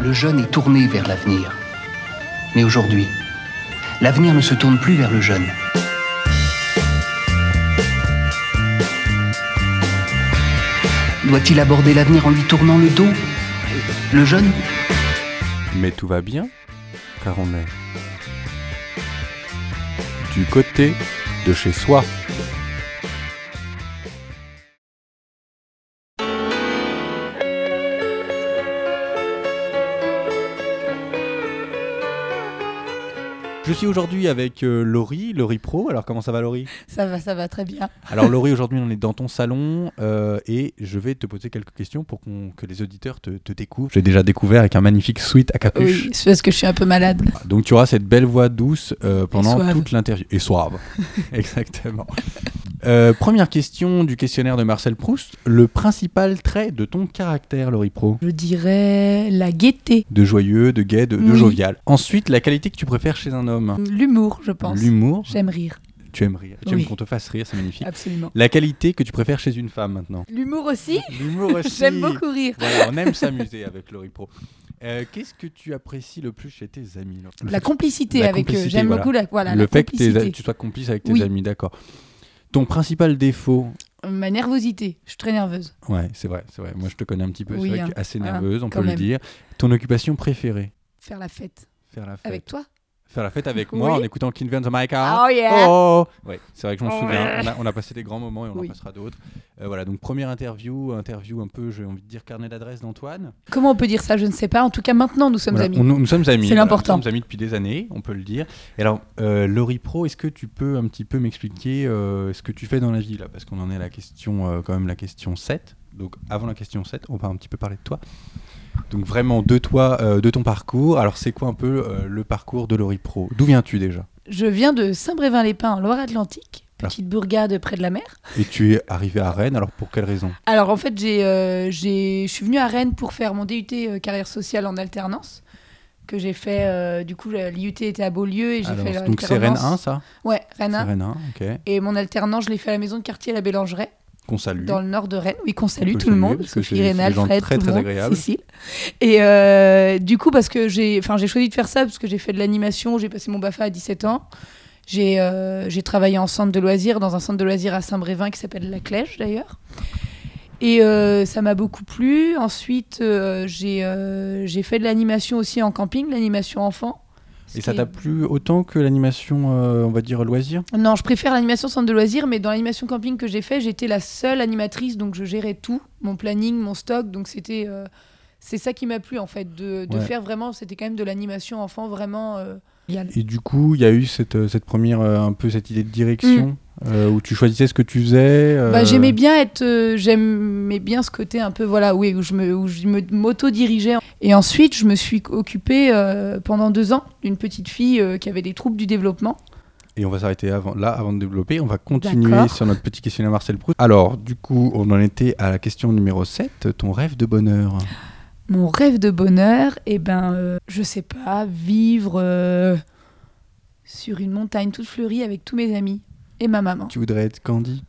le jeune est tourné vers l'avenir. Mais aujourd'hui, l'avenir ne se tourne plus vers le jeune. Doit-il aborder l'avenir en lui tournant le dos? Le jeune? Mais tout va bien, car on est du côté de chez soi. Je suis aujourd'hui avec euh, Laurie, Laurie Pro. Alors comment ça va Laurie? Ça va, ça va très bien. Alors Laurie, aujourd'hui on est dans ton salon euh, et je vais te poser quelques questions pour que les auditeurs te, te découvrent. J'ai déjà découvert avec un magnifique sweat à capuche. Oui, c'est parce que je suis un peu malade. Donc tu auras cette belle voix douce euh, pendant toute l'interview. Et suave. Exactement. Première question du questionnaire de Marcel Proust. Le principal trait de ton caractère, Laurie Pro? Je dirais la gaieté, De joyeux, de gai, de, de jovial. Ensuite, la qualité que tu préfères chez un homme l'humour, je pense. L'humour. J'aime rire, Tu aimes rire. Tu aimes qu'on te fasse rire, c'est magnifique. absolument. La qualité que tu préfères chez une femme maintenant L'humour aussi L'humour aussi. J'aime beaucoup rire. Voilà, on aime s'amuser avec Laurie Pro. Euh, Qu'est-ce que tu apprécies le plus chez tes amis Le La complicité La avec eux. J'aime voilà. beaucoup la, voilà, le la fait que tu sois complice avec tes Oui. amis, d'accord. Ton principal défaut Ma nervosité. Je suis très nerveuse. Ouais, c'est vrai, c'est vrai. Moi, je te connais un petit peu. Oui, c'est vrai hein. que assez Ah, nerveuse, on peut le dire. Ton occupation préférée Faire la fête. Faire la fête. Avec toi Faire la fête avec moi Oui. en écoutant King Van the My Car. Oh yeah Oh Ouais, c'est vrai que je m'en Oh souviens. On a, on a passé des grands moments et on en passera d'autres. Euh, voilà, donc première interview, interview un peu, j'ai envie de dire carnet d'adresse d'Antoine. Comment on peut dire ça Je ne sais pas. En tout cas, maintenant, nous sommes Voilà, amis. on- nous sommes amis. C'est voilà, l'important. Nous sommes amis depuis des années, on peut le dire. Et alors, euh, Laurie Pro, est-ce que tu peux un petit peu m'expliquer euh, ce que tu fais dans la vie là? Parce qu'on en est à la question, quand même, la question 7. Donc, avant la question 7, on va un petit peu parler de toi. Donc, vraiment, de toi, euh, de ton parcours. Alors, c'est quoi un peu euh, le parcours de Laurie Pro? D'où viens-tu déjà? Je viens de Saint-Brévin-les-Pins, en Loire-Atlantique. Ah. Petite bourgade près de la mer. Et tu es arrivé à Rennes, alors pour quelle raison? Alors en fait, j'ai, euh, j'ai- je suis venue à Rennes pour faire mon DUT euh, carrière sociale en alternance que j'ai fait. euh, du coup, l'IUT était à Beaulieu et j'ai fait Donc, c'est Rennes l'alternance. 1, ça? Ouais, Rennes C'est 1. Rennes 1, ok. Et mon alternance, je l'ai fait à la maison de quartier à la Bélangeraie, Qu'on salue. dans le nord de Rennes. Oui, qu'on On salue tout le monde. Sophie, gens Alfred, très, tout le très monde. Cécile. Et euh, du coup, parce que j'ai, choisi de faire ça parce que j'ai fait de l'animation, j'ai passé mon BAFA à 17 ans. J'ai, euh, j'ai travaillé en centre de loisirs, dans un centre de loisirs à Saint-Brévin qui s'appelle La Clèche d'ailleurs. Et euh, ça m'a beaucoup plu. Ensuite, j'ai, j'ai fait de l'animation aussi en camping, l'animation enfant. Et ça t'a plu autant que l'animation, euh, on va dire, loisir? Non, je préfère l'animation centre de loisirs, mais dans l'animation camping que j'ai fait, j'étais la seule animatrice, donc je gérais tout, mon planning, mon stock, donc c'était... euh, c'est ça qui m'a plu en fait, de, de Ouais. faire vraiment, c'était quand même de l'animation enfant vraiment... euh. Et du coup, il y a eu cette, cette première, un peu cette idée de direction, Mm. Euh, où tu choisissais ce que tu faisais. euh, Bah, j'aimais bien être, euh, j'aimais bien ce côté un peu voilà, oui, où je me, où je me m'auto-dirigeais. Et ensuite, je me suis occupée euh, pendant deux ans d'une petite fille euh, qui avait des troubles du développement. Et on va s'arrêter avant, là avant de développer. On va continuer sur notre petit questionnaire Marcel Proust. Alors, du coup, on en était à la question numéro 7, ton rêve de bonheur. Mon rêve de bonheur, eh ben, euh, je sais pas, vivre euh, sur une montagne toute fleurie avec tous mes amis et ma maman. Tu voudrais être Candy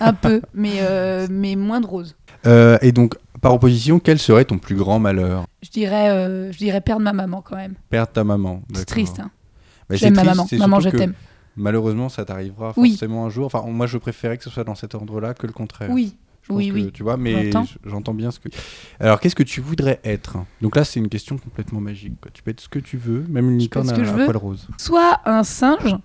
Un peu, mais, euh, mais moins de rose. Euh, Et donc, par opposition, quel serait ton plus grand malheur? Je dirais, euh, je dirais perdre ma maman quand même. Perdre ta maman. C'est triste. Hein. Bah, c'est J'aime ma maman. Maman, je t'aime. Malheureusement, ça t'arrivera Oui. forcément un jour. Enfin, moi, je préférais que ce soit dans cet ordre-là que le contraire. Oui, Je pense oui, que, oui. Tu vois, mais J'entends. bien ce que. Alors, qu'est-ce que tu voudrais être? Donc là, c'est une question complètement magique. quoi. Tu peux être ce que tu veux, même une licorne à, à poil rose. Soit un singe,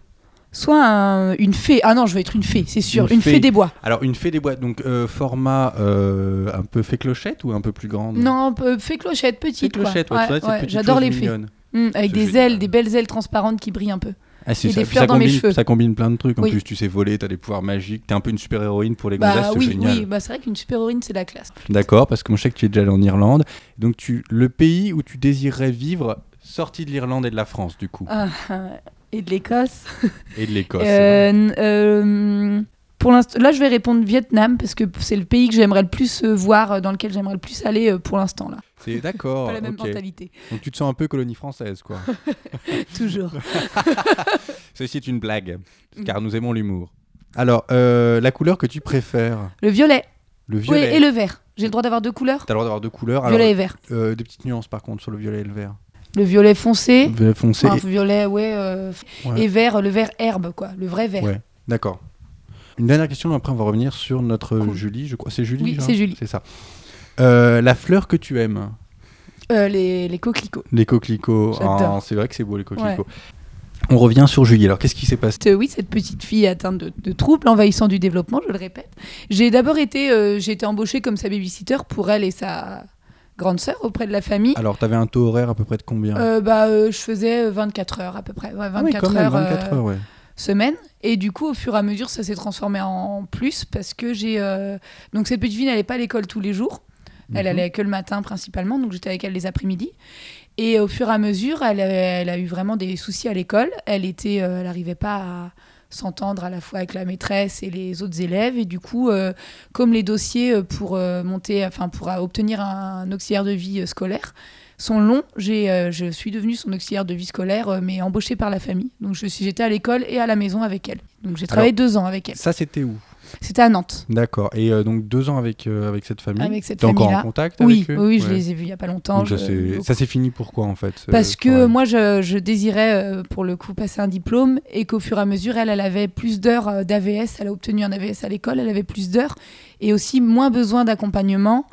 soit un- une fée. Ah non, je veux être une fée, c'est sûr. Une Une, fée. fée. des bois. Alors, une fée des bois, donc euh, format euh, un peu fée clochette ou un peu plus grande? Non, euh, fée clochette, Fée petite. quoi. clochette, ouais, Ouais, ouais, J'adore les fées. mignonne. Mm, avec des génial. ailes, des belles ailes transparentes qui brillent un peu. Ah, Et ça. des fleurs ça dans mes combine, cheveux. Ça combine plein de trucs. En Oui. plus, tu sais voler, t'as des pouvoirs magiques, t'es un peu une super héroïne pour les Bah gonzesses, oui, génial. oui, bah c'est vrai qu'une super héroïne, c'est la classe. D'accord, parce que moi je sais que tu es déjà allé en Irlande. Donc tu, le pays où tu désirerais vivre, sorti de l'Irlande et de la France du coup, ah, et de l'Écosse. et de l'Écosse. Euh, euh, pour l'instant, là, je vais répondre Vietnam parce que c'est le pays que j'aimerais le plus euh, voir, dans lequel j'aimerais le plus aller pour l'instant là. C'est d'accord. Pas la même mentalité, Donc tu te sens un peu colonie française quoi. toujours. Ceci est une blague, Mm. car nous aimons l'humour. Alors, euh, la couleur que tu préfères? Le violet, Le oui, violet. et le vert. J'ai le droit d'avoir deux couleurs? T'as le droit d'avoir deux couleurs. Alors, Violet et vert. euh, des petites nuances par contre sur le violet et le vert. Le violet foncé. Violet foncé. Enfin, violet, ouais. euh, Ouais. Et vert, le vert herbe, quoi. Le vrai vert. Ouais, d'accord. Une dernière question, après on va revenir sur notre Cool. Julie, je crois. C'est Julie Oui, c'est Julie. C'est ça. Euh, la fleur que tu aimes, Euh, les, les coquelicots. les coquelicots. Ah, c'est vrai que c'est beau les coquelicots. On revient sur Julie. Alors qu'est-ce qui s'est passé oui, cette petite fille atteinte de, de troubles envahissants du développement, je le répète. J'ai d'abord été, euh, j'ai été embauchée comme sa babysitter pour elle et sa grande sœur auprès de la famille. Alors t'avais un taux horaire à peu près de combien? Euh, bah, euh, je faisais 24 heures à peu près. Ouais, 24 Ah oui, quand même, heures, 24 euh, heures, ouais. semaine. Et du coup, au fur et à mesure, ça s'est transformé en plus parce que j'ai. euh, Donc, cette petite fille n'allait pas à l'école tous les jours. Elle Mhm. allait que le matin principalement, donc j'étais avec elle les après-midi. Et au fur et à mesure, elle, a- elle a eu vraiment des soucis à l'école. Elle était, euh, elle n'arrivait pas à s'entendre à la fois avec la maîtresse et les autres élèves. Et du coup, euh, comme les dossiers euh, pour euh, monter, enfin pour obtenir un, auxiliaire de vie scolaire sont longs, j'ai, je suis devenue son auxiliaire de vie scolaire, mais embauchée par la famille. Donc je suis, j'étais à l'école et à la maison avec elle. Donc j'ai travaillé deux ans avec elle. Ça c'était où? C'était à Nantes. D'accord. Et euh, donc deux ans avec, euh, avec cette famille? Avec cette T'es encore en contact Oui, avec eux? oui, je Ouais. les ai vus il y a pas longtemps. Donc ça je- s'est- ça s'est fini pourquoi en fait ce Parce que moi, je, je désirais, euh, pour le coup, passer un diplôme et qu'au fur et à mesure, elle, elle avait plus d'heures euh, d'AVS. Elle a obtenu un AVS à l'école, elle avait plus d'heures et aussi moins besoin d'accompagnement.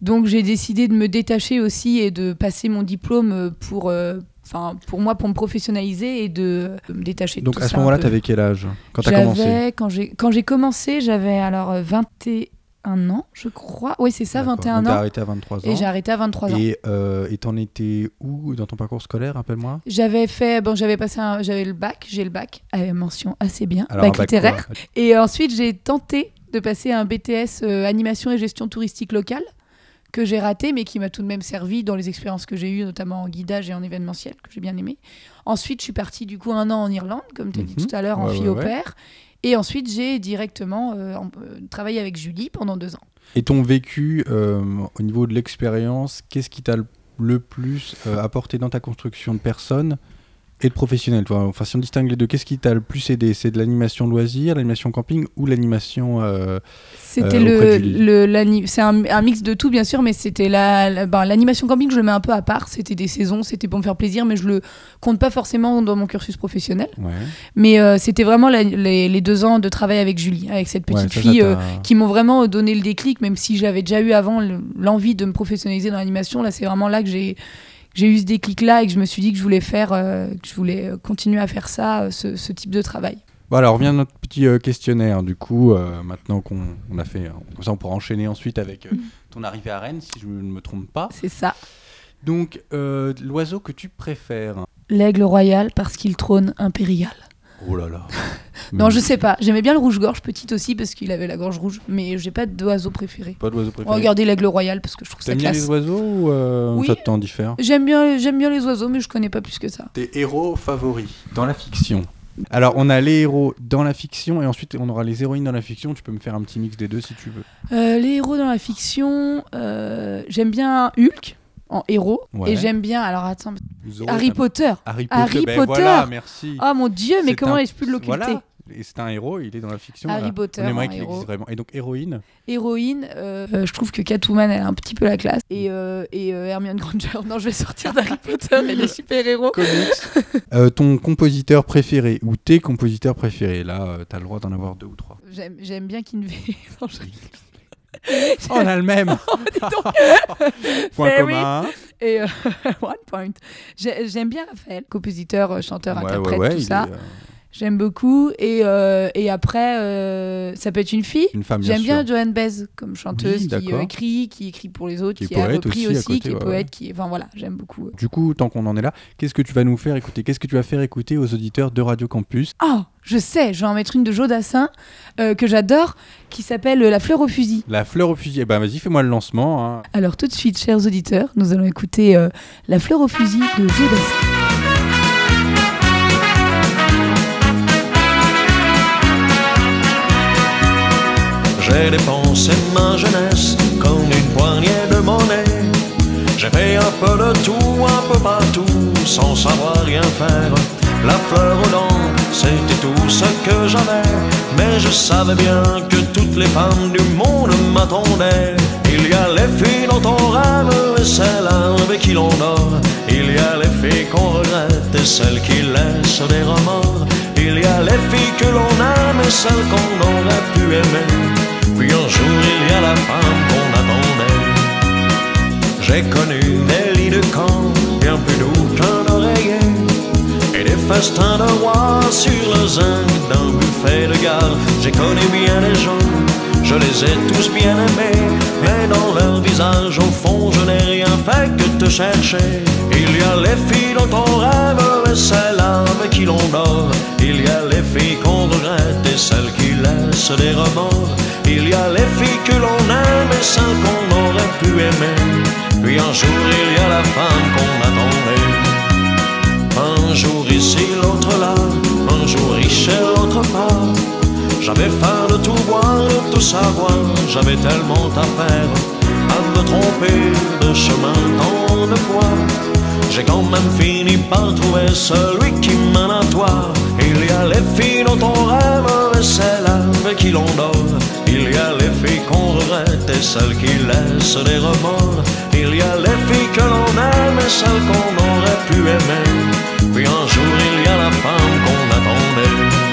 Donc, j'ai décidé de me détacher aussi et de passer mon diplôme euh, pour, euh, enfin, pour moi, pour me professionnaliser et de, me détacher de Donc tout à ce moment-là, peu. t'avais quel âge quand t'as commencé? J'avais, quand j'ai, quand j'ai commencé, j'avais alors euh, 21 ans, je crois. Oui, c'est ça, D'accord. 21 Donc, ans. arrêté à 23 ans. Et j'ai arrêté à 23 ans. Et euh, t'en étais où dans ton parcours scolaire, rappelle-moi? J'avais fait, bon, j'avais passé, j'avais le bac, j'ai le bac, avec mention assez bien, Alors, bac littéraire. Et ensuite, j'ai tenté de passer un BTS euh, animation et gestion touristique locale que j'ai raté, mais qui m'a tout de même servi dans les expériences que j'ai eues, notamment en guidage et en événementiel, que j'ai bien aimé. Ensuite, je suis partie du coup un an en Irlande, comme tu as dit Mhm. tout à l'heure, en fille ouais, au pair. Et ensuite, j'ai directement euh, euh, travaillé avec Julie pendant deux ans. Et ton vécu euh, au niveau de l'expérience, qu'est-ce qui t'a le- le plus euh, apporté dans ta construction de personne? Et de professionnel toi Enfin, si on distingue les deux, qu'est-ce qui t'a le plus aidé? C'est de l'animation loisir, l'animation camping ou l'animation euh, C'était Euh, le, c'est un, un mix de tout bien sûr, mais c'était la, la- ben, l'animation camping, je le mets un peu à part. C'était des saisons, c'était pour me faire plaisir, mais je le compte pas forcément dans mon cursus professionnel. Ouais. Mais euh, c'était vraiment la- les, les deux ans de travail avec Julie, avec cette petite Ouais, ça, ça fille. euh, qui m'ont vraiment donné le déclic, même si j'avais déjà eu avant le- l'envie de me professionnaliser dans l'animation. Là, c'est vraiment là que j'ai j'ai eu ce déclic-là et que je me suis dit que je voulais faire, euh, que je voulais euh, continuer à faire ça, euh, ce, ce type de travail. Bon, alors, on revient à notre petit euh, questionnaire. Du coup, euh, maintenant qu'on on a fait. Comme ça, on pourra enchaîner ensuite avec euh, Mhm. ton arrivée à Rennes, si je ne me trompe pas. C'est ça. Donc, l'oiseau que tu préfères? L'aigle royal parce qu'il trône impérial. Oh là là. Non, je sais pas. J'aimais bien le rouge-gorge petite aussi parce qu'il avait la gorge rouge, mais j'ai pas d'oiseau préféré. Pas d'oiseau On va préféré. regarder l'aigle royal parce que je trouve ça T'aimes bien classe. les oiseaux ou euh, Oui. ça t'en diffère J'aime bien, j'aime bien les oiseaux, mais je connais pas plus que ça. Tes héros favoris dans la fiction Alors, on a les héros dans la fiction et ensuite on aura les héroïnes dans la fiction. Tu peux me faire un petit mix des deux si tu veux. Euh, les héros dans la fiction, euh, j'aime bien Hulk en héros Ouais. et j'aime bien. Alors attends, Zorro, Harry Potter. Harry Potter. Harry ben Potter. Voilà, merci. Oh mon dieu, mais C'est comment un- ai-je pu l'occulter Voilà. Et c'est un héros, il est dans la fiction. Harry. Potter On aimerait qu'il existe vraiment. Et donc, héroïne Héroïne, euh, euh, je trouve que Catwoman elle a un petit peu la classe et, euh, et euh, Hermione Granger. Non, je vais sortir d'Harry Potter et des super héros. Comics. Ton compositeur préféré ou tes compositeurs préférés Là, t'as le droit d'en avoir deux ou trois. J'aime, bien Kinvey. Non, je rigole. Oh, on a le même Point Fairy. commun. Et euh, one point. J'ai- J'aime bien Raphaël, compositeur, chanteur, Ouais, interprète, ouais, ouais, tout ça. est, euh, J'aime beaucoup. Et, euh, et après, euh, ça peut être une fille. une femme, bien J'aime bien sûr. Joanne Baez comme chanteuse Oui, qui euh, écrit, qui écrit pour les autres, Qui qui, est a poète repris aussi à aussi, côté, qui est ouais, poète, ouais. qui enfin voilà, j'aime beaucoup. Du coup, tant qu'on en est là, qu'est-ce que tu vas nous faire écouter? Qu'est-ce que tu vas faire écouter aux auditeurs de Radio Campus? Oh, je sais, je vais en mettre une de Joe Dassin euh, que j'adore, qui s'appelle La fleur au fusil. La fleur au fusil. Eh ben, vas-y, fais-moi le lancement. hein. Alors tout de suite, chers auditeurs, nous allons écouter euh, La fleur au fusil de Joe Dassin. J'ai dépensé ma jeunesse comme une poignée de monnaie. J'ai fait un peu de tout, un peu partout, sans savoir rien faire. La fleur aux dents, c'était tout ce que j'avais. Mais je savais bien que toutes les femmes du monde m'attendaient. Il y a les filles dont on rêve et celles avec qui l'on dort. Il y a les filles qu'on regrette et celles qui laissent des remords. Il y a les filles que l'on aime et celles qu'on aurait pu aimer. Puis un jour il y a la femme qu'on attendait. J'ai connu des lits de camp bien plus doux qu'un oreiller et des festins de roi sur le zinc d'un buffet de gare. J'ai connu bien des gens, je les ai tous bien aimés, mais dans leur visage au fond je n'ai rien fait que te chercher. Il y a les filles dont on rêve et celles avec qui l'on dort. Il y a les filles qu'on regrette et celles qui laissent des remords. Il y a les filles que l'on aime et celles qu'on aurait pu aimer. Puis un jour il y a la femme qu'on attendait. Un jour ici, l'autre là, un jour riche l'autre pas. J'avais faim de tout voir, de tout savoir, j'avais tellement à faire, à me tromper de chemin tant de fois. J'ai quand même fini par trouver celui qui mène à toi. Il y a les filles dont on rêve et celles avec qui l'on dort. Il y a les filles qu'on regrette et celles qui laissent des remords. Il y a les filles que l'on aime et celles qu'on aurait pu aimer. Puis un jour il y a la femme qu'on attendait.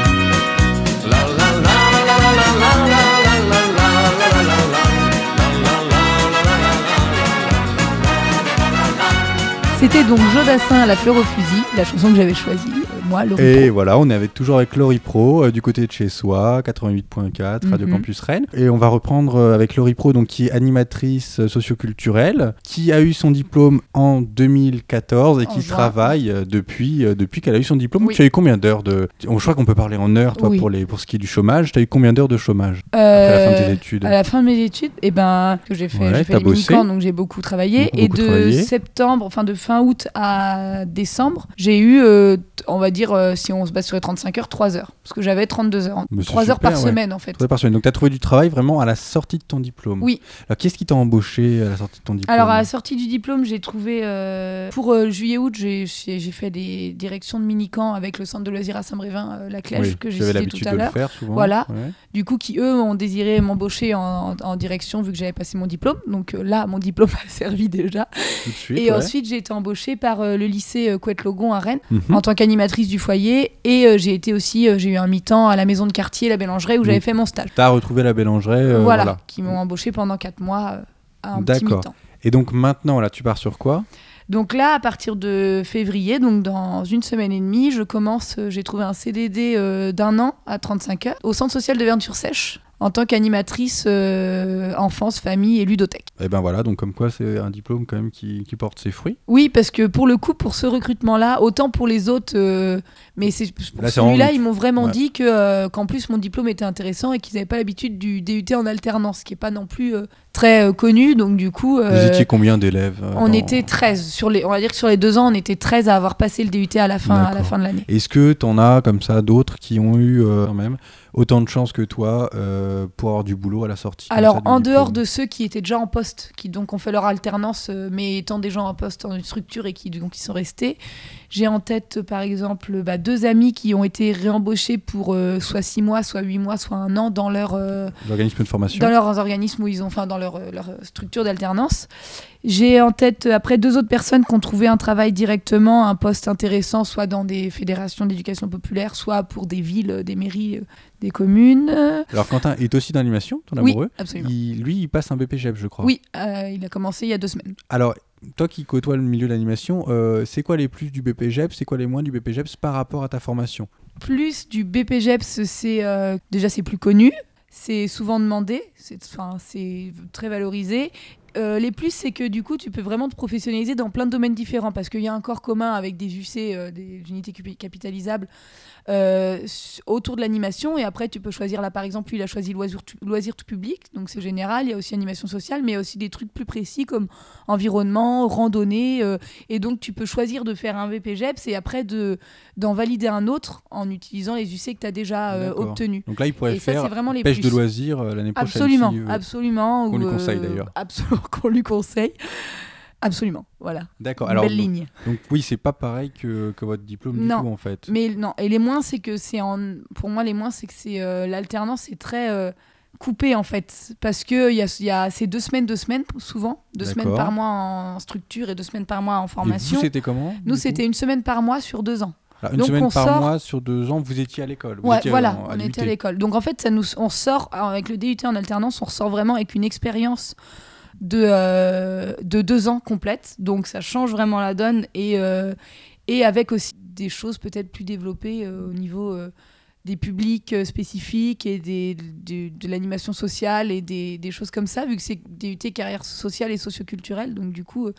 C'était donc Jodassin à la fleur au fusil, la chanson que j'avais choisie, euh, moi, Laurie Et Pro. voilà, on est avec, toujours avec Laurie Pro, euh, du côté de chez soi, 88.4, Radio Mhm. Campus Rennes. Et on va reprendre euh, avec Laurie Pro, donc, qui est animatrice euh, socioculturelle, qui a eu son diplôme en 2014 et qui travaille euh, depuis, euh, depuis qu'elle a eu son diplôme. Oui. Tu as eu combien d'heures de... Je crois qu'on peut parler en heures, toi, Oui. pour, les... pour ce qui est du chômage. Tu as eu combien d'heures de chômage après la Euh, fin de tes études À la fin de mes études, eh ben, que j'ai fait, Ouais, j'ai fait les mini-camps, donc j'ai beaucoup travaillé. Beaucoup, et beaucoup de travaillé. septembre, enfin de fin août à décembre, j'ai eu, euh, on va dire, euh, si on se base sur les 35 heures, 3 heures. Parce que j'avais 32 heures. Mais c'est 3 heures super, par ouais. semaine, en fait. Trois heures par semaine. Donc tu as trouvé du travail vraiment à la sortie de ton diplôme. Oui. Alors qu'est-ce qui t'a embauché à la sortie de ton diplôme Alors, à la sortie du diplôme, j'ai trouvé. euh, pour euh, juillet-août, j'ai fait des directions de mini-camps avec le centre de loisirs à Saint-Brévin, la Clèche, Oui, que j'ai cité tout à l'heure. Voilà. Ouais. Du coup, qui eux ont désiré m'embaucher en, en- en direction vu que j'avais passé mon diplôme. Donc là, mon diplôme a servi déjà. Tout de suite. Et ouais. ensuite, j'ai été embauchée par le lycée Couette-Logon à Rennes Mhm. en tant qu'animatrice du foyer. Et euh, j'ai été aussi, euh, j'ai eu un mi-temps à la maison de quartier, la Bélangerie, où j'avais fait mon stage. T'as retrouvé la Bélangeraie. euh, voilà, voilà. qui m'ont embauché pendant 4 mois à un petit D'accord. mi-temps. Et donc maintenant, là, tu pars sur quoi? Donc là, à partir de février, donc dans une semaine et demie, je commence, j'ai trouvé un CDD euh, d'un an à 35 heures au centre social de Verne-sur-Sèche en tant qu'animatrice euh, enfance, famille et ludothèque. Et ben voilà, donc comme quoi c'est un diplôme quand même qui, qui porte ses fruits. Oui, parce que pour le coup, pour ce recrutement-là, autant pour les autres, euh, mais c'est celui-là, ils m'ont vraiment Ouais. dit que euh, qu'en plus mon diplôme était intéressant et qu'ils n'avaient pas l'habitude du DUT en alternance, qui est pas non plus très connu. Donc du coup, Vous étiez combien d'élèves on dans- était 13 sur les, on va dire que sur les deux ans, on était 13 à avoir passé le DUT à la fin, à la fin de l'année. Est-ce que t'en as comme ça d'autres qui ont eu quand même autant de chance que toi euh, pour avoir du boulot à la sortie. Alors, ça, en dehors diplôme de ceux qui étaient déjà en poste, qui donc ont fait leur alternance, euh, mais étant des gens en poste dans une structure et qui donc ils sont restés, j'ai en tête par exemple bah, deux amis qui ont été réembauchés pour euh, soit six mois, soit huit mois, soit un an dans leur euh, l'organisme de formation. dans leurs organismes où ils ont, enfin dans leur, leur structure d'alternance. J'ai en tête euh, après deux autres personnes qui ont trouvé un travail directement, un poste intéressant, soit dans des fédérations d'éducation populaire, soit pour des villes, euh, des mairies, euh, des communes. Alors Quentin est aussi d'animation, ton Oui, amoureux. absolument. Il- lui, il passe un BPGEP, je crois. Oui, euh, il a commencé il y a deux semaines. Alors, toi qui côtoies le milieu de l'animation, euh, c'est quoi les plus du BPGEP C'est quoi les moins du BPGEP par rapport à ta formation? Plus du BPGEPS, c'est euh, déjà c'est plus connu, c'est souvent demandé, c'est enfin, c'est très valorisé. Euh, les plus, c'est que du coup, tu peux vraiment te professionnaliser dans plein de domaines différents parce qu'il y a un corps commun avec des UC, euh, des unités capitalisables, autour de l'animation. Et après, tu peux choisir, là par exemple, lui, il a choisi loisir, loisir tout public, donc c'est général. Il y a aussi animation sociale, mais il y a aussi des trucs plus précis comme environnement, randonnée. euh, et donc, tu peux choisir de faire un VPGEPS et après de, d'en valider un autre en utilisant les UC que tu as déjà euh, obtenus. Donc là, il pourrait Et faire vraiment les pêche plus. de loisirs euh, l'année prochaine. Absolument, absolument. Qu'on lui conseille, euh, d'ailleurs. Absolument, qu'on lui conseille. Absolument, voilà. D'accord. Alors, belle donc, ligne. donc oui, c'est pas pareil que, que votre diplôme Non. du coup en fait. Mais non, et les moins, c'est que c'est en. Pour moi, les moins, c'est que c'est euh, l'alternance, c'est très euh, coupé en fait, parce que il y a, y a c'est deux semaines, deux semaines souvent, deux semaines par mois en structure et deux semaines par mois en Et formation. vous, c'était comment Nous, c'était une semaine par mois sur deux ans. Alors, une donc, semaine on par sort- mois sur deux ans, vous étiez à l'école. Ouais, voilà, euh, on était à l'école. Donc en fait, ça nous, on sort alors, avec le DUT en alternance, on ressort vraiment avec une expérience de, euh, de deux ans complète. Donc ça change vraiment la donne et, euh, et avec aussi des choses peut-être plus développées euh, au niveau des publics spécifiques et des, de l'animation sociale et des, des choses comme ça, vu que c'est DUT carrière sociale et socioculturelle. Donc du coup,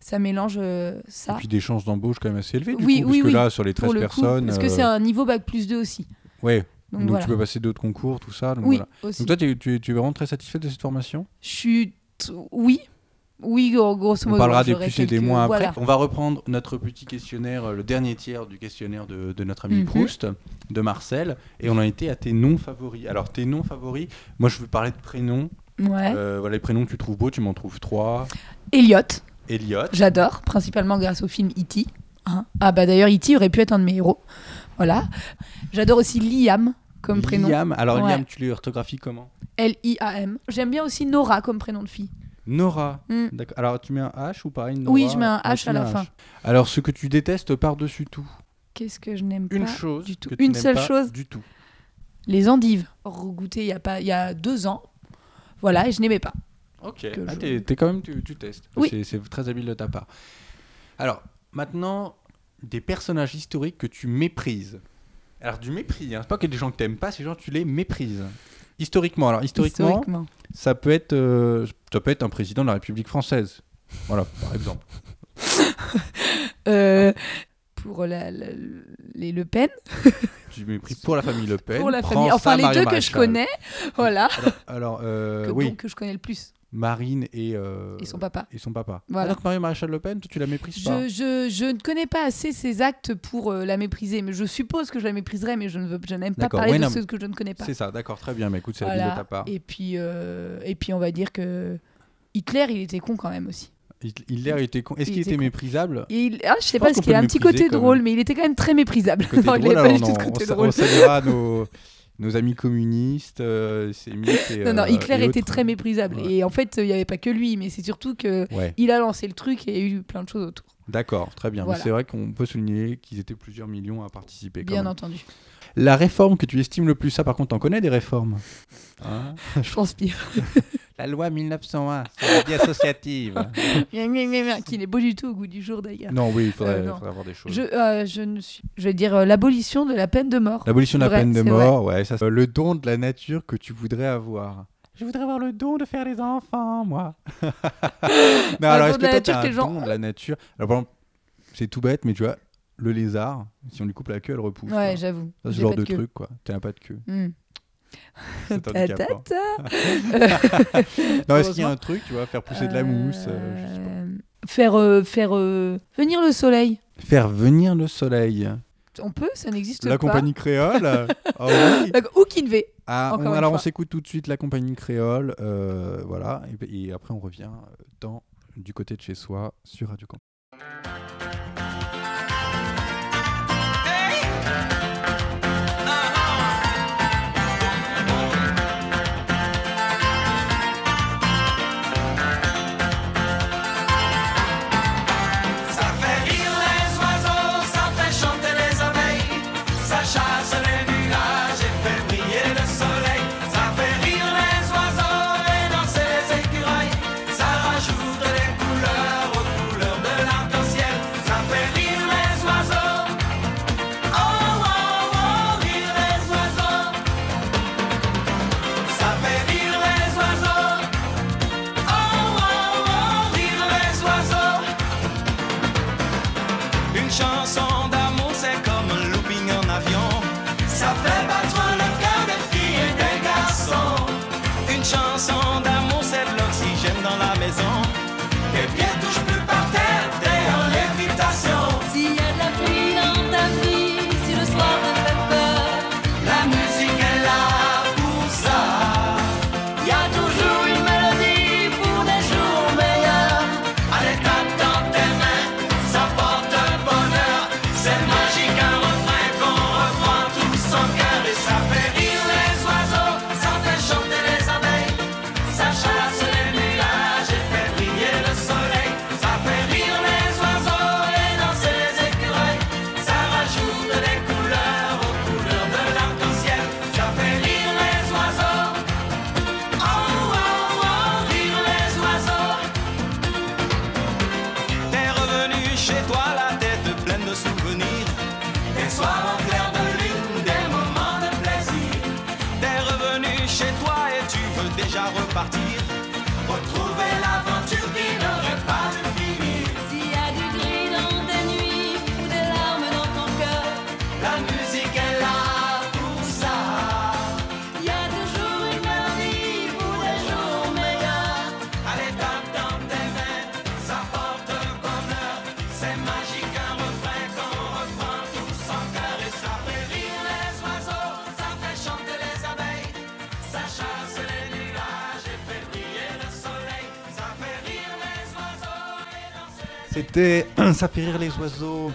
ça mélange euh, ça. Et puis des chances d'embauche quand même assez élevées du Oui, coup, oui, parce que oui, là, sur les 13 pour le coup, personnes. parce que c'est un niveau bac plus 2 aussi. Ouais, Donc, donc, voilà. tu peux passer d'autres concours, tout ça. Donc, oui, voilà. aussi. donc toi, tu es, tu tu es vraiment très satisfaite de cette formation? Je suis. Oui. Oui, gros- grosso On modo. parlera des plus et des moins après. voilà. On va reprendre notre petit questionnaire, euh, le dernier tiers du questionnaire de, de notre ami Mhm. Proust, de Marcel, et on en était à tes noms favoris. Alors, tes noms favoris, moi je veux parler de prénoms. Ouais. Euh, voilà, les prénoms que tu trouves beaux, tu m'en trouves trois. Elliot, Elliot. j'adore, principalement grâce au film E.T. hein. Ah, bah d'ailleurs, E.T. aurait pu être un de mes héros. Voilà. J'adore aussi Liam comme prénom. Liam. Alors, Ouais. Liam, tu l'orthographies comment L-I-A-M. J'aime bien aussi Nora comme prénom de fille. Nora. Mm. D'accord. Alors, tu mets un H ou pareil Nora Oui, je mets un Ah, H à la fin. H. Alors, ce que tu détestes par-dessus tout Qu'est-ce que je n'aime Une pas chose. du tout. que tu Une seule pas chose Du tout. Les endives. Regoutées il y a pas, il y a deux ans. Voilà, et je n'aimais pas. Ok. Ah, je- quand même, tu, tu testes. Oui. C'est très habile de ta part. Alors, maintenant, des personnages historiques que tu méprises. Alors, du mépris, hein. c'est pas que des gens que t'aimes pas, ces gens, tu les méprises. Historiquement, alors historiquement, Historiquement. ça peut être, euh, ça peut être un président de la République française. Voilà, par exemple. Euh, pour la- la- les Le Pen. Tu méprises pour la famille Le Pen. pour la prends famille. ça, Enfin, les deux que je Maréchal. connais. Voilà. Alors, euh, que, oui, donc, que je connais le plus. Marine et, euh, Et son papa. et son papa. Voilà. Ah, donc Marie Maréchal Le Pen, toi, tu la méprises pas Je, je, je ne connais pas assez ses actes pour euh, la mépriser, mais je suppose que je la mépriserai, mais je ne veux, je n'aime pas parler de non, ceux que je ne connais pas. C'est ça, d'accord, très bien. Mais écoute, c'est habile Voilà. de ta part. Et puis, euh, et puis on va dire que Hitler, il était con quand même aussi. Hit- Hitler il était con. Est-ce Il qu'il était méprisable il- ah, je sais Je pas, parce qu'il a un petit côté drôle, mais il était quand même très méprisable. Côté non, il drôle, pas alors tout on, on saluera nos, nos amis communistes, euh, et, Non, non, euh, Hitler était très méprisable. Ouais. Et en fait, il n'y avait pas que lui, mais c'est surtout que Ouais, il a lancé le truc et il y a eu plein de choses autour. d'accord, très bien. Mais Voilà. c'est vrai qu'on peut souligner qu'ils étaient plusieurs millions à participer. quand Bien même. entendu. La réforme que tu estimes le plus, ça par contre, t'en connais des réformes? Hein? Je transpire. La loi 1901 sur la vie associative. Qui n'est pas du tout au goût du jour d'ailleurs. non, oui, il faudrait, Euh, non. faudrait avoir des choses. Je, euh, je, ne suis... je vais dire euh, l'abolition de la peine de mort. L'abolition de la Vrai, peine de mort, ouais, ça, c'est- le don de la nature que tu voudrais avoir. Je voudrais avoir le don de faire des enfants, moi. non, alors don est-ce de que la toi, un les gens don de la nature? Alors, par exemple, c'est tout bête, mais tu vois, le lézard, si on lui coupe la queue, elle repousse. Ouais, j'avoue. Ce genre de truc, quoi. T'as pas de queue. Handicapant. ta, ta. Non, est-ce qu'il y a un truc, tu vois, faire pousser de la mousse euh, je sais pas. Euh, Faire, euh, faire venir le soleil. Faire venir le soleil. On peut, ça n'existe pas. La compagnie créole Ah oui. Ou Kinvé. Ah, on- alors on s'écoute tout de suite la compagnie créole, voilà, et, et après on revient dans du côté de chez soi sur Radio Campus. C'était Ça fait rire les oiseaux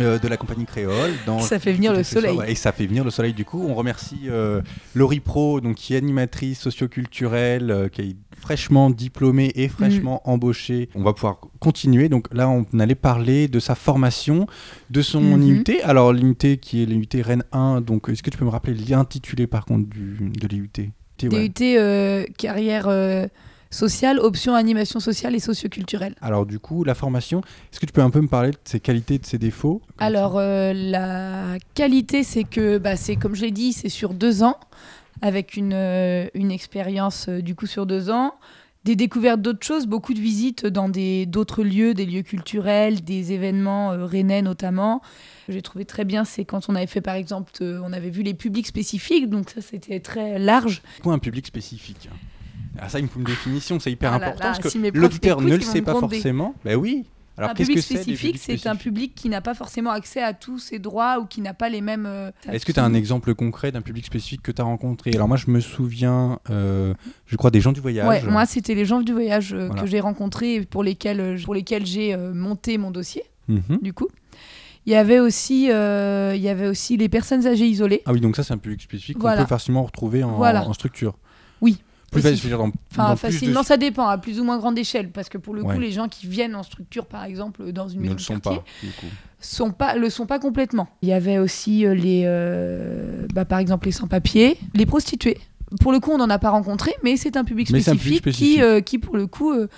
euh, de la compagnie créole. Dans Ça fait venir le soir, soleil. ouais, et ça fait venir le soleil du coup. On remercie euh, Laurie Pro, donc, qui est animatrice socioculturelle, euh, qui est fraîchement diplômée et fraîchement Mm. embauchée. On va pouvoir continuer. Donc là, on allait parler de sa formation, de son Mhm. IUT. Alors l'IUT qui est l'IUT Rennes 1. Donc est-ce que tu peux me rappeler l'intitulé par contre du, de l'IUT Ouais. DUT euh, carrière euh, sociale, option animation sociale et socioculturelle. Alors du coup, la formation, est-ce que tu peux un peu me parler de ses qualités, de ses défauts? Alors euh, la qualité, c'est que bah, c'est comme je l'ai dit, c'est sur deux ans, avec une, euh, une expérience euh, du coup sur deux ans, des découvertes d'autres choses, beaucoup de visites dans d'autres lieux, des lieux culturels, des événements euh, rennais notamment. J'ai trouvé très bien, c'est quand on avait fait par exemple, euh, on avait vu les publics spécifiques, donc ça c'était très large. Quoi un public spécifique Ah ça, il me faut une définition, c'est hyper Ah là important là, parce que si l'auditeur ne le sait pas gronder. forcément. Ben oui. Alors un qu'est-ce public que spécifique, c'est un public qui n'a pas forcément accès à tous ses droits ou qui n'a pas les mêmes. euh, Est-ce que tu as un exemple concret d'un public spécifique que tu as rencontré? Alors moi, je me souviens, euh, je crois, des gens du voyage. Ouais, moi, c'était les gens du voyage euh, Voilà. que j'ai rencontrés et pour lesquels, pour lesquels j'ai monté mon dossier, Mhm. du coup. Il y avait aussi, il y avait aussi les personnes âgées isolées. Ah oui, donc ça, c'est un public spécifique Voilà. qu'on peut facilement retrouver en, Voilà. en structure. Oui, Plus facile, je veux dire, dans, Enfin, dans plus de- facilement, ça dépend, à plus ou moins grande échelle. Parce que pour le coup, les gens qui viennent en structure, par exemple, dans une ne maison le de sont quartier, pas, du coup. sont pas, le sont pas complètement. Il y avait aussi euh, les, euh, bah, par exemple, les sans-papiers, les prostituées. Pour le coup, on n'en a pas rencontré, mais c'est un public un spécifique, public spécifique. Qui, euh, qui, pour le coup, euh,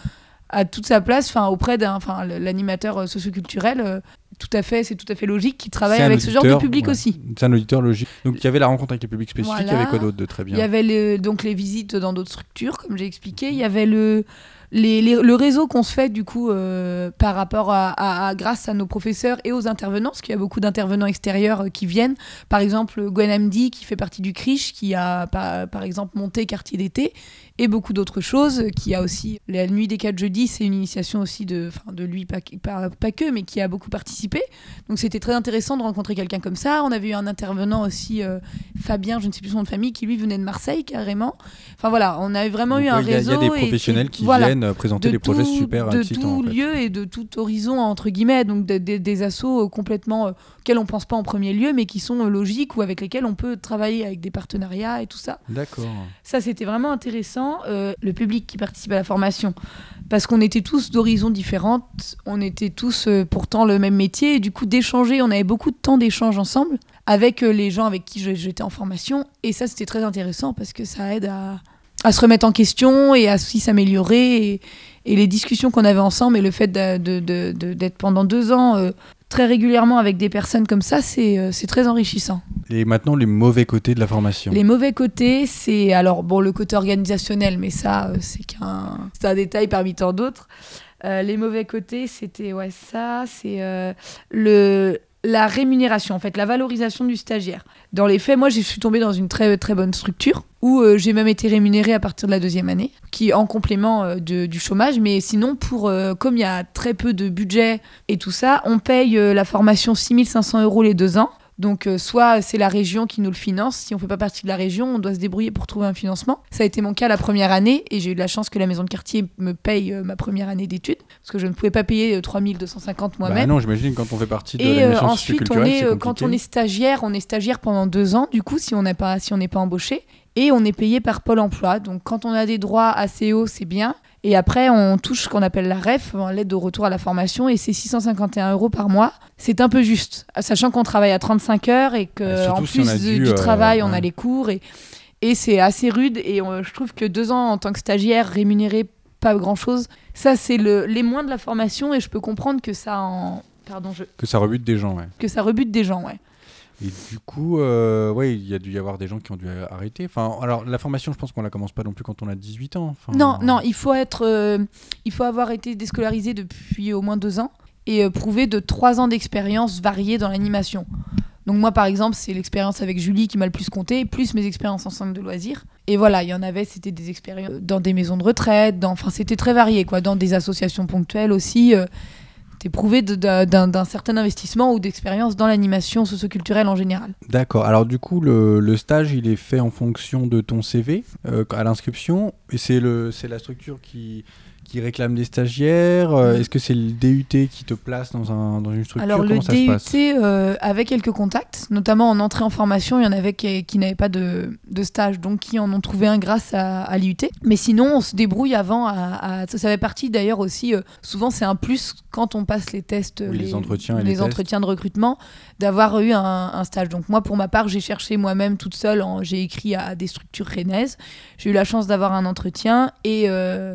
a toute sa place, enfin, auprès d'un, enfin, le- l'animateur socioculturel. Tout à fait, c'est tout à fait logique qu'il travaille C'est un avec ce genre de public ouais. aussi. C'est un auditeur logique. Donc il y avait la rencontre avec les publics spécifiques, il y avait quoi d'autre de très bien Il y avait le- donc les visites dans d'autres structures, comme j'ai expliqué. Il y avait le, les- les- le réseau qu'on se fait du coup euh, par rapport à, à- à- grâce à nos professeurs et aux intervenants, parce qu'il y a beaucoup d'intervenants extérieurs euh, qui viennent. Par exemple, Gwen Hamdi qui fait partie du CRICH, qui a par, par exemple monté Quartier d'été et beaucoup d'autres choses. Qui a aussi la nuit des 4 jeudis, c'est une initiation aussi de, de lui, pas, pas, pas que, mais qui a beaucoup participé. Donc c'était très intéressant de rencontrer quelqu'un comme ça. On avait eu un intervenant aussi, euh, Fabien, je ne sais plus son nom de famille, qui lui venait de Marseille carrément. Enfin voilà, on a vraiment Donc, eu un il y a- réseau. Il y a des et- et professionnels qui voilà, viennent euh, présenter de des projets tout- super de excitants. tout en fait. lieu et de tout horizon entre guillemets, donc de- de- des assos euh, complètement euh, auxquels on pense pas en premier lieu, mais qui sont euh, logiques ou avec lesquels on peut travailler avec des partenariats et tout ça. D'accord. Ça, c'était vraiment intéressant. Euh, le public qui participe à la formation, parce qu'on était tous d'horizons différentes, on était tous pourtant le même métier, et du coup, d'échanger, on avait beaucoup de temps d'échange ensemble avec les gens avec qui j'étais en formation, et ça, c'était très intéressant parce que ça aide à, à se remettre en question et à aussi s'améliorer. Et, et les discussions qu'on avait ensemble et le fait d'a- de- de- de- d'être pendant deux ans euh, très régulièrement avec des personnes comme ça, c'est euh, très enrichissant. Et maintenant, les mauvais côtés de la formation. Les mauvais côtés, c'est alors bon le côté organisationnel, mais ça euh, c'est qu'un un détail parmi tant d'autres. Euh, les mauvais côtés, c'était ouais ça, c'est le la rémunération en fait, la valorisation du stagiaire. Dans les faits, moi je suis tombée dans une très très bonne structure où euh, j'ai même été rémunérée à partir de la deuxième année, qui en complément euh, du chômage, mais sinon pour euh, comme il y a très peu de budget et tout ça, on paye euh, la formation 6500 euros les deux ans. Donc, euh, soit c'est la région qui nous le finance. Si on fait pas partie de la région, on doit se débrouiller pour trouver un financement. Ça a été mon cas la première année et j'ai eu de la chance que la maison de quartier me paye euh, ma première année d'études parce que je ne pouvais pas payer euh, 3250 Bah moi-même. non, j'imagine quand on fait partie de et la euh, mission ensuite, on est, euh, quand on est stagiaire, on est stagiaire pendant deux ans, du coup, si on n'est pas, si on n'est pas embauché. Et on est payé par Pôle emploi. Donc, quand on a des droits assez hauts, c'est bien. Et après, on touche ce qu'on appelle la REF, l'aide au retour à la formation, et c'est 651 euros par mois. C'est un peu juste, sachant qu'on travaille à 35 heures et Et que surtout en si on plus du, euh, travail, on a les cours et, et c'est assez rude. Et euh, je trouve que deux ans en tant que stagiaire rémunéré pas grand chose. Ça, c'est le, les moins de la formation et je peux comprendre que ça en. Pardon, je- Que ça rebute des gens, ouais. que ça rebute des gens, ouais. Et du coup, euh, ouais, il y a dû y avoir des gens qui ont dû arrêter. Enfin, alors la formation, je pense qu'on la commence pas non plus quand on a 18 ans. Non, non, il faut être, euh, il faut avoir été déscolarisé depuis au moins deux ans et euh, prouver de trois ans d'expérience variée dans l'animation. Donc moi, par exemple, c'est l'expérience avec Julie qui m'a le plus compté, plus mes expériences en centre de loisirs. Et voilà, il y en avait, c'était des expériences dans des maisons de retraite, enfin c'était très varié, quoi, dans des associations ponctuelles aussi. T'es prouvé de- de- d'un certain investissement ou d'expérience dans l'animation socioculturelle en général. D'accord. Alors du coup, le, stage, il est fait en fonction de ton CV euh, à l'inscription. Et c'est la structure qui qui réclame des stagiaires. Euh, Mm. Est-ce que c'est le DUT qui te place dans un dans une structure? Alors le ça DUT euh, avait quelques contacts, notamment en entrée en formation, il y en avait qui, qui n'avaient pas de, de stage, donc qui en ont trouvé un grâce à, à l'IUT. Mais sinon, on se débrouille avant. À, à- ça, fait partie d'ailleurs aussi, euh, souvent c'est un plus quand on passe les tests, Oui, les entretiens et les les tests. entretiens de recrutement, d'avoir eu un, un stage. Donc moi, pour ma part, j'ai cherché moi-même toute seule, j'ai écrit à des structures rennaises. J'ai eu la chance d'avoir un entretien et, euh,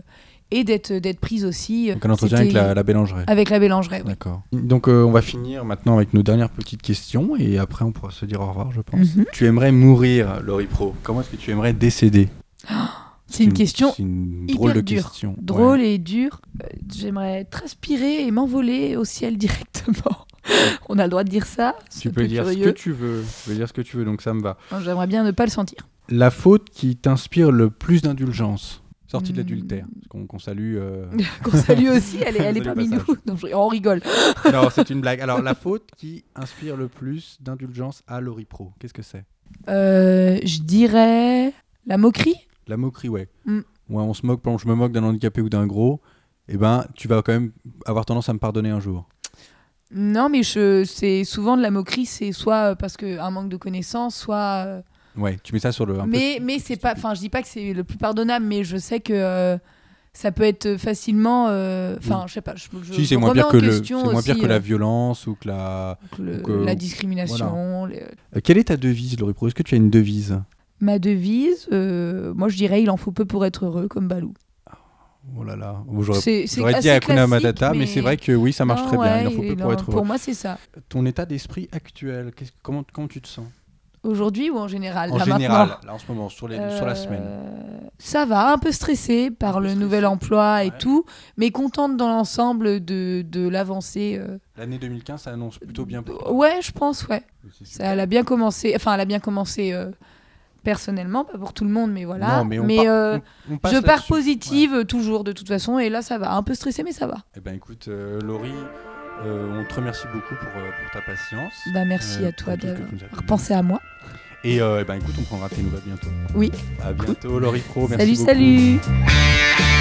et d'être d'être prise aussi. Donc un entretien avec la, la Bélangeraie. Avec la Bélangeraie, oui. D'accord. Donc euh, on va finir maintenant avec nos dernières petites questions et après on pourra se dire au revoir, je pense. Mhm. Tu aimerais mourir, Laurie Pro? Comment est-ce que tu aimerais décéder? C'est une question C'est une hyper drôle de dure. question. drôle Ouais. et dur. Euh, J'aimerais transpirer et m'envoler au ciel directement. On a le droit de dire ça. Tu peux peu dire ce que tu veux. Tu peux dire ce que tu veux, donc ça me va. J'aimerais bien ne pas le sentir. La faute qui t'inspire le plus d'indulgence? Sortie de Hmm. l'adultère, qu'on qu'on salue. euh. Qu'on salue aussi, elle est, elle est parmi nous. passage. Non, je- on rigole. non, c'est une blague. Alors, la faute qui inspire le plus d'indulgence à Laurie Pro, qu'est-ce que c'est? Euh, je dirais la moquerie? La moquerie, ouais. Hmm. Ouais, on se moque, par exemple, je me moque d'un handicapé ou d'un gros, eh ben, tu vas quand même avoir tendance à me pardonner un jour. Non, mais je, c'est souvent de la moquerie, c'est soit euh, parce qu'un manque de connaissances, soit. Euh, Ouais, tu mets ça sur le. un peu- mais mais c'est pas. Enfin, je dis pas que c'est le plus pardonnable, mais je sais que. euh, ça peut être facilement. euh, Enfin, Oui. je sais pas. Je, je Si, c'est moins pire que le, c'est moins pire que la euh, violence ou que la. que le- Donc, euh, la discrimination. les- Euh, quelle est ta devise, Laurie Pro Est-ce que tu as une devise? Ma devise, euh, moi je dirais il en faut peu pour être heureux, comme Balou. Oh là là, j'aurais dit classique, Matata, mais, c'est vrai que oui, ça marche Non, très bien. Il en faut peu pour être heureux. Pour moi, c'est ça. Ton état d'esprit actuel, comment, comment tu te sens? Aujourd'hui ou en général En là, général, maintenant là en ce moment, sur, les, sur la Euh, semaine. Ça va, un peu stressé par peu le stressé, nouvel emploi et tout, mais contente dans l'ensemble de, de l'avancée. euh. L'année 2015, ça annonce plutôt bien pour toi. Ouais, je pense, ouais. Ça, elle a bien commencé, enfin, elle a bien commencé euh, personnellement, pas pour tout le monde, mais voilà. Non, mais on part- euh, on- on passe je pars positive euh, toujours, de toute façon, et là, ça va. Un peu stressé, mais ça va. Eh ben écoute, euh, Laurie, euh, on te remercie beaucoup pour, euh, pour ta patience. Bah, merci Euh, à toi de repenser à moi. Et ben écoute, on prendra tes nouvelles bientôt. Oui. À bientôt, Laurie Pro. Merci Salut, beaucoup. salut